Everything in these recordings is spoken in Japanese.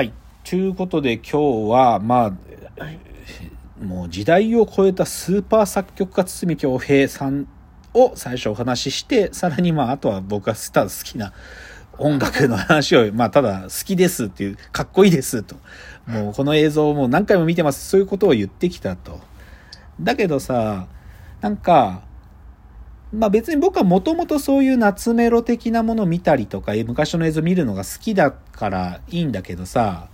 はい。ということで今日は、まあ、もう時代を超えたスーパー作曲家堤恭平さんを最初お話しして、さらにまあ、あとは僕がただ好きな音楽の話を、まあ、ただ好きですっていう、かっこいいですと。もうこの映像をもう何回も見てます。そういうことを言ってきたと。だけどさ、なんか、まあ別に僕はもともとそういう夏メロ的なものを見たりとか、昔の映像見るのが好きだからいいんだけどさ、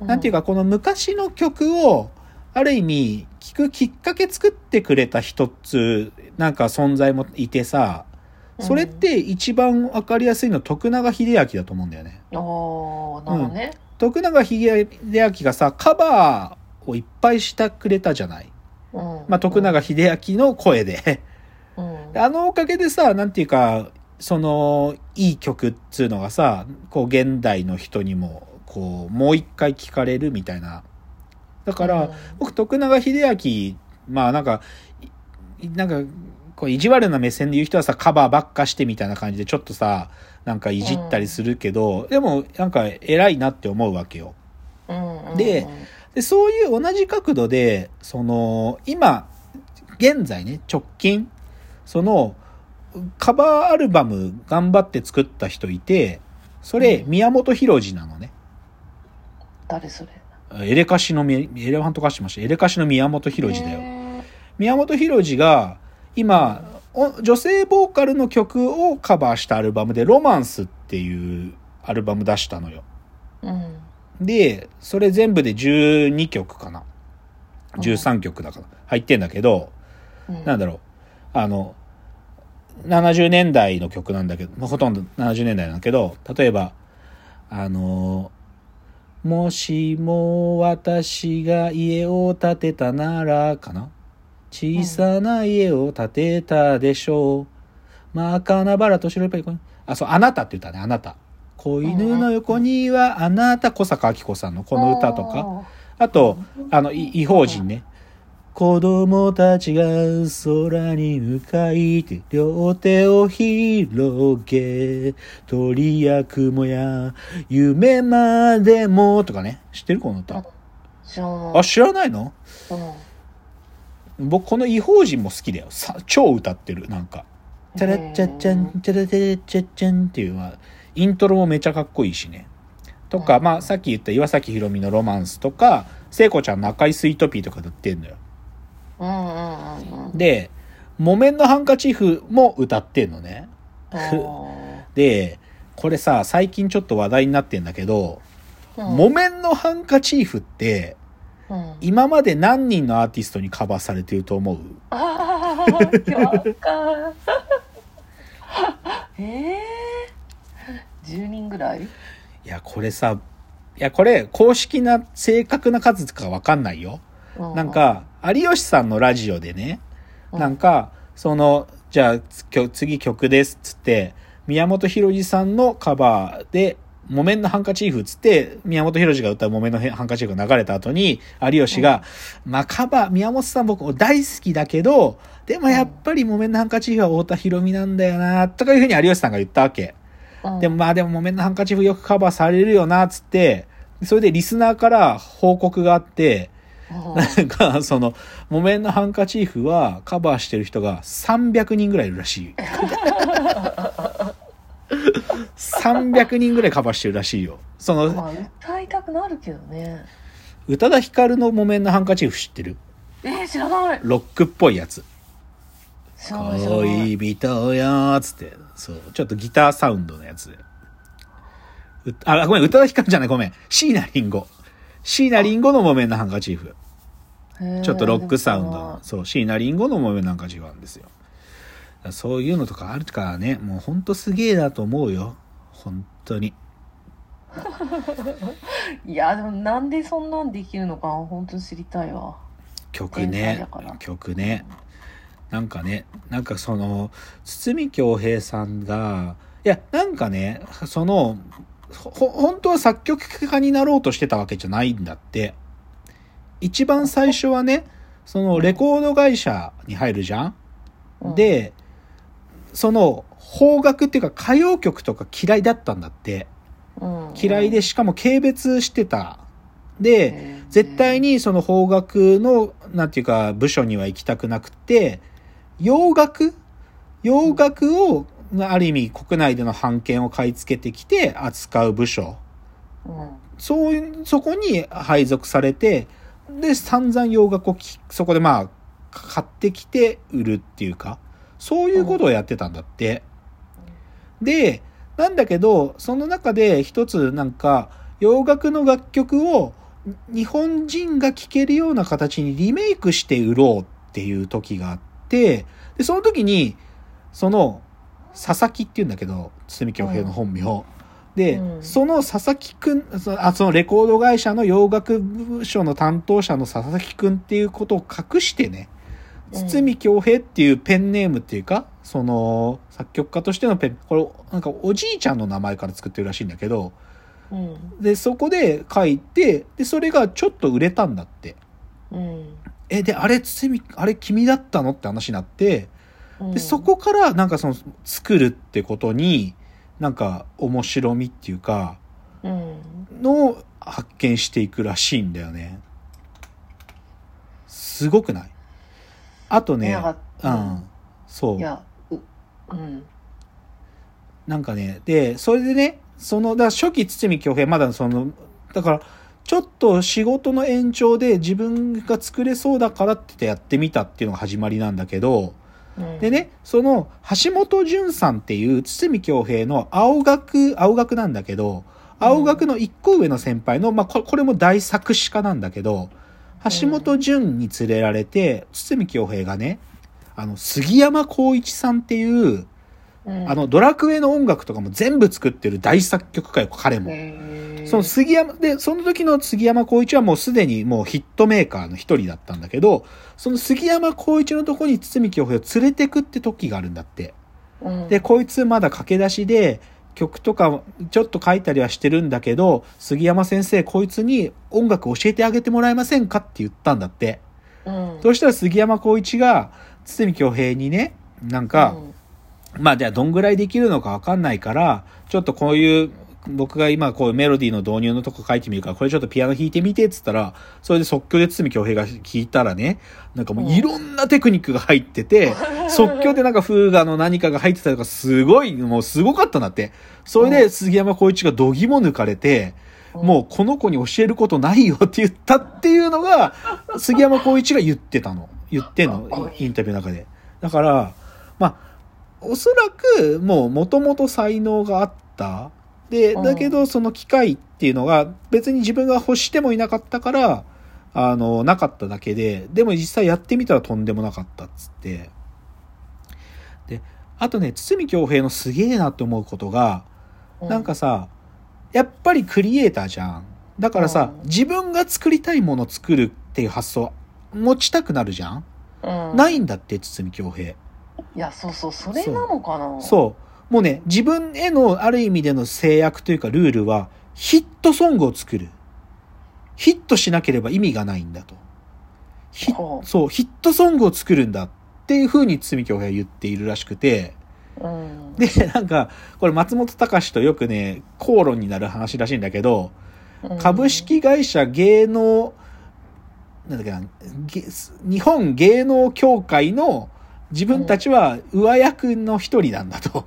なんていうかこの昔の曲を、ある意味、聴くきっかけ作ってくれた一つ、なんか存在もいてさ、それって一番わかりやすいの徳永英明だと思うんだよね。おーなるほどね、徳永英明がさ、カバーをいっぱいしてくれたじゃない。うんまあ、徳永英明の声で。うんあのおかげでさ、なんていうか、その、いい曲っつうのがさ、こう、現代の人にも、こう、もう一回聴かれるみたいな。だから、うん僕、徳永英明、まあ、なんか、いなんか、こう、意地悪な目線で言う人はさ、カバーばっかしてみたいな感じで、ちょっとさ、なんかいじったりするけど、でも、なんか、偉いなって思うわけよ。うんうんでで、そういう同じ角度で、その、今、現在ね、直近、その、カバーアルバム頑張って作った人いて、それ、うん宮本浩次なのね。誰それ？エレカシのみ、エレファント化しました。エレカシの宮本浩次だよ。へ宮本浩次が、今、お女性ボーカルの曲をカバーしたアルバムで、ロマンスっていうアルバム出したのよ。ーうんで、それ全部で12曲かな。13曲だから入ってんだけど、うんなんだろう、あの、70年代の曲なんだけど、まあほとんど70年代なんだけど、例えば、あの、もしも私が家を建てたなら、かな？小さな家を建てたでしょう。真っ赤なバラと白いパイコン。あ、そう、あなたって言ったね、あなた。子犬の横にはあなた、小坂明子さんのこの歌とか。あと、あの、い異邦人ね。子供たちが空に向かいて両手を広げ鳥や雲や夢までもとかね。知ってるこの歌？知らないあ、知らないの？うん僕この異邦人も好きだよ。さ超歌ってる、なんか。チャラッチャッチャン、チャラチャッチャッチャンっていうのは、イントロもめちゃかっこいいしね。とか、うんまあさっき言った岩崎宏美のロマンスとか、聖子ちゃんの赤いスイートピーとかで売ってんのよ。で、木綿のハンカチーフも歌ってんのね。で、これさ、最近ちょっと話題になってんだけど、うん。木綿のハンカチーフって、うん。今まで何人のアーティストにカバーされてると思う？ああ、わかる。え えー、10人ぐらい？いや、これさ、いや、これ、公式な正確な数かわかんないよ。なん、か、有吉さんのラジオでね、なんか、その、じゃあ、次曲ですっつって、宮本浩次さんのカバーで、木綿のハンカチーフっつって、宮本浩次が歌う木綿のハンカチーフが流れた後に、有吉が、まあカバー、宮本さん僕大好きだけど、でもやっぱり木綿のハンカチーフは太田博美なんだよな、とかいうふうに有吉さんが言ったわけ。うん。でもまあでも木綿のハンカチーフよくカバーされるよな、つって、それでリスナーから報告があって、なんか、その、木綿のハンカチーフはカバーしてる人が300人ぐらいいるらしい。300人ぐらいカバーしてるらしいよ。そまの、あ、歌いたくなるけどね。宇多田ヒカルの木綿のハンカチーフ知ってる？えー、知らない。ロックっぽいやつ。恋人よーつって、そう、ちょっとギターサウンドのやつあ、ごめん、宇多田ヒカルじゃない、ごめん。椎名林檎。椎名林檎の木綿のハンカチーフ。ちょっとロックサウンドそう、椎名林檎の木綿なんか違うんですよ。そういうのとかあるからね、もうほんとすげえなと思うよ。本当に。いや、でもなんでそんなんできるのか、本当に知りたいわ。曲ね曲ね。なんかね、なんかその、堤恭平さんが、いや、なんかね、その、ほ、本当は作曲家になろうとしてたわけじゃないんだって。一番最初はね、そのレコード会社に入るじゃん？うん、で、その、邦楽っていうか歌謡曲とか嫌いだったんだって。うん嫌いで、しかも軽蔑してた。で、絶対にその方角の、なんていうか、部署には行きたくなくて、洋楽？洋楽を、ある意味国内での版権を買い付けてきて扱う部署。うんそういう、そこに配属されて、で、散々洋楽をそこでまあ、買ってきて売るっていうか、そういうことをやってたんだって。で、なんだけど、その中で一つなんか、洋楽の楽曲を日本人が聴けるような形にリメイクして売ろうっていう時があって、で、その時に、その、佐々木っていうんだけど、堤京平の本名。で、うん。その佐々木くん、そあそのレコード会社の洋楽部署の担当者の佐々木くんっていうことを隠してね、うん。堤京平っていうペンネームっていうか、その作曲家としてのペン、これなんかおじいちゃんの名前から作ってるらしいんだけど、うん。で、そこで書いて、で、それがちょっと売れたんだって。うん。え、で、あれ、堤、あれ君だったの？って話になって、うん。で、そこからなんかその作るってことに、なんか面白みっていうか、うんのを発見していくらしいんだよね。すごくない？あとね、なんうかん、そうい。やううんなんかね、で、それでね、その、だ初期堤京平、まだその、だから、ちょっと仕事の延長で自分が作れそうだからってやってみたっていうのが始まりなんだけど、うんでね、その、橋本淳さんっていう堤京平の青学、青学なんだけど、青学の一個上の先輩の、まあ、ここれも大作詞家なんだけど、橋本淳に連れられて、堤京平がね、あの、杉山浩一さんっていう、うんあの、ドラクエの音楽とかも全部作ってる大作曲家よ、彼も。その杉山、で、その時の杉山浩一はもうすでにもうヒットメーカーの一人だったんだけど、その杉山浩一のとこに堤京平を連れてくって時があるんだって。うんで、こいつまだ駆け出しで、曲とかちょっと書いたりはしてるんだけど、杉山先生、こいつに音楽教えてあげてもらえませんかって言ったんだって。うんそしたら杉山浩一が、堤京平にね、なんか、うんまあじゃあどんぐらいできるのかわかんないから、ちょっとこういう、僕が今こういうメロディーの導入のとこ書いてみるから、これちょっとピアノ弾いてみてっつったら、それで即興で堤京平が弾いたらね、なんかもういろんなテクニックが入ってて、即興でなんかフーガの何かが入ってたりとか、すごい、もうすごかったんだって。それで杉山浩一が度肝抜かれて、もうこの子に教えることないよって言ったっていうのが、杉山浩一が言ってたの。言ってんの インタビューの中で。だから、まあ、おそらくもう元々才能があった。で、うんだけどその機会っていうのが別に自分が欲してもいなかったから、あの、なかっただけで、でも実際やってみたらとんでもなかったっつって。で、あとね、堤京平のすげえなって思うことが、なんかさ、やっぱりクリエイターじゃん。だからさ、うん自分が作りたいものを作るっていう発想、持ちたくなるじゃん、うんないんだって、堤京平。いやそうそうそれなのかな？そう。もうね、自分へのある意味での制約というかルールは、ヒットソングを作る。ヒットしなければ意味がないんだと。ヒそう、ヒットソングを作るんだっていう風に堤京平は言っているらしくて、うんで、なんか、これ松本隆とよくね、口論になる話らしいんだけど、うん株式会社芸能、なんだっけな、げ日本芸能協会の自分たちは上役の一人なんだと。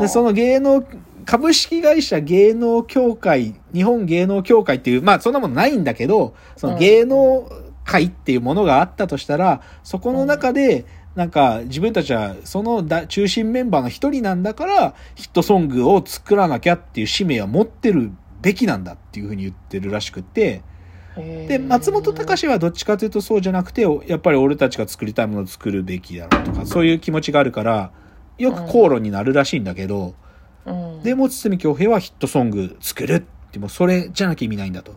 で、その芸能、株式会社芸能協会、日本芸能協会っていう、まあそんなものないんだけど、その芸能会っていうものがあったとしたら、そこの中で、なんか自分たちはそのだ中心メンバーの一人なんだから、ヒットソングを作らなきゃっていう使命は持ってるべきなんだっていうふうに言ってるらしくって、で、松本隆はどっちかというとそうじゃなくて、やっぱり俺たちが作りたいものを作るべきだろうとか、そういう気持ちがあるから、よく口論になるらしいんだけど、うんでも堤京平はヒットソング作るって、もうそれじゃなきゃ意味ないんだと。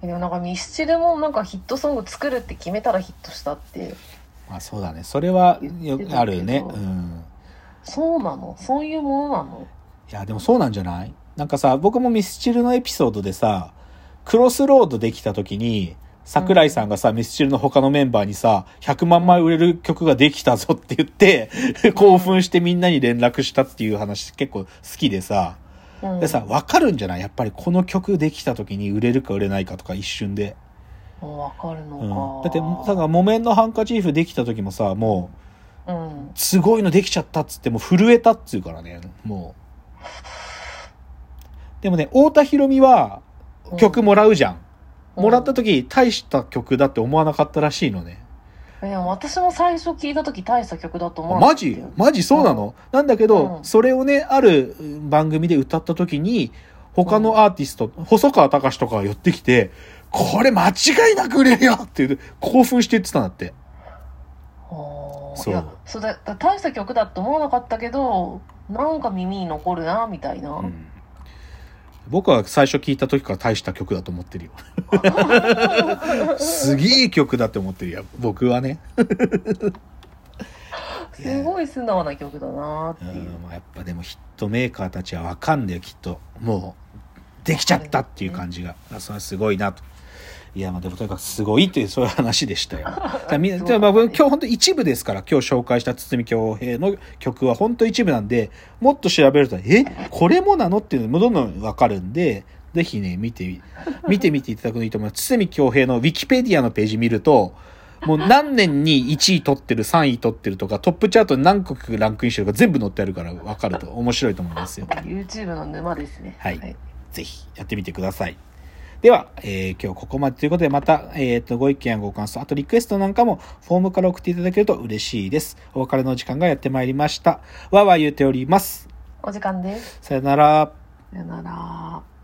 でもなんかミスチルもなんかヒットソング作るって決めたらヒットしたってまあそうだね。それはよあるよね。うん。そうなの？そういうものなの？いや、でもそうなんじゃない？なんかさ、僕もミスチルのエピソードでさ、クロスロードできた時に、桜井さんがさ、ミスチルの他のメンバーにさ、100万枚売れる曲ができたぞって言って、興奮してみんなに連絡したっていう話結構好きでさ、うん。でさ分かるんじゃない？やっぱりこの曲できた時に売れるか売れないかとか一瞬で、わかるうん。のか、だってだから木綿のハンカチーフできた時もさもううん。すごいのできちゃったっつってもう震えたっつうからねもう。でもね太田裕美は曲もらうじゃん、もらった時大した曲だって思わなかったらしいのね、いや私も最初聞いた時大した曲だと思うマジ？マジそうなの、なんだけど、うん。それをねある番組で歌った時に他のアーティスト、細川隆とかが寄ってきてこれ間違いなく売れるよって言って興奮して言ってたんだって。そうそう。いやそうだだ大した曲だと思わなかったけどなんか耳に残るなみたいな、うん僕は最初聞いた時から大した曲だと思ってるよ。すげえ曲だって思ってるよ。僕はね。すごい素直な曲だなっていう、うんまあやっぱでもヒットメーカーたちはわかんだよ、きっと。もう、できちゃったっていう感じが。あそれはすごいなと。いや、まあでもとにかくすごいっていうそういう話でしたよ。だみんなまあ今日本当一部ですから、今日紹介した堤恭平の曲は本当一部なんで、もっと調べると、え？これもなのっていうのもどんどんわかるんで、ぜひね、見てみ、見てみていただくのいいと思います。堤恭平のウィキペディアのページ見ると、もう何年に1位取ってる、3位取ってるとか、トップチャートに何曲ランクインしてるか全部載ってあるからわかると面白いと思いますよ。YouTube の沼ですねはいぜひやってみてください。では、えー今日ここまでということで、また、えっ、と、ご意見やご感想、あとリクエストなんかもフォームから送っていただけると嬉しいです。お別れの時間がやってまいりました。わーわー言うております。お時間ですさよなら。さよなら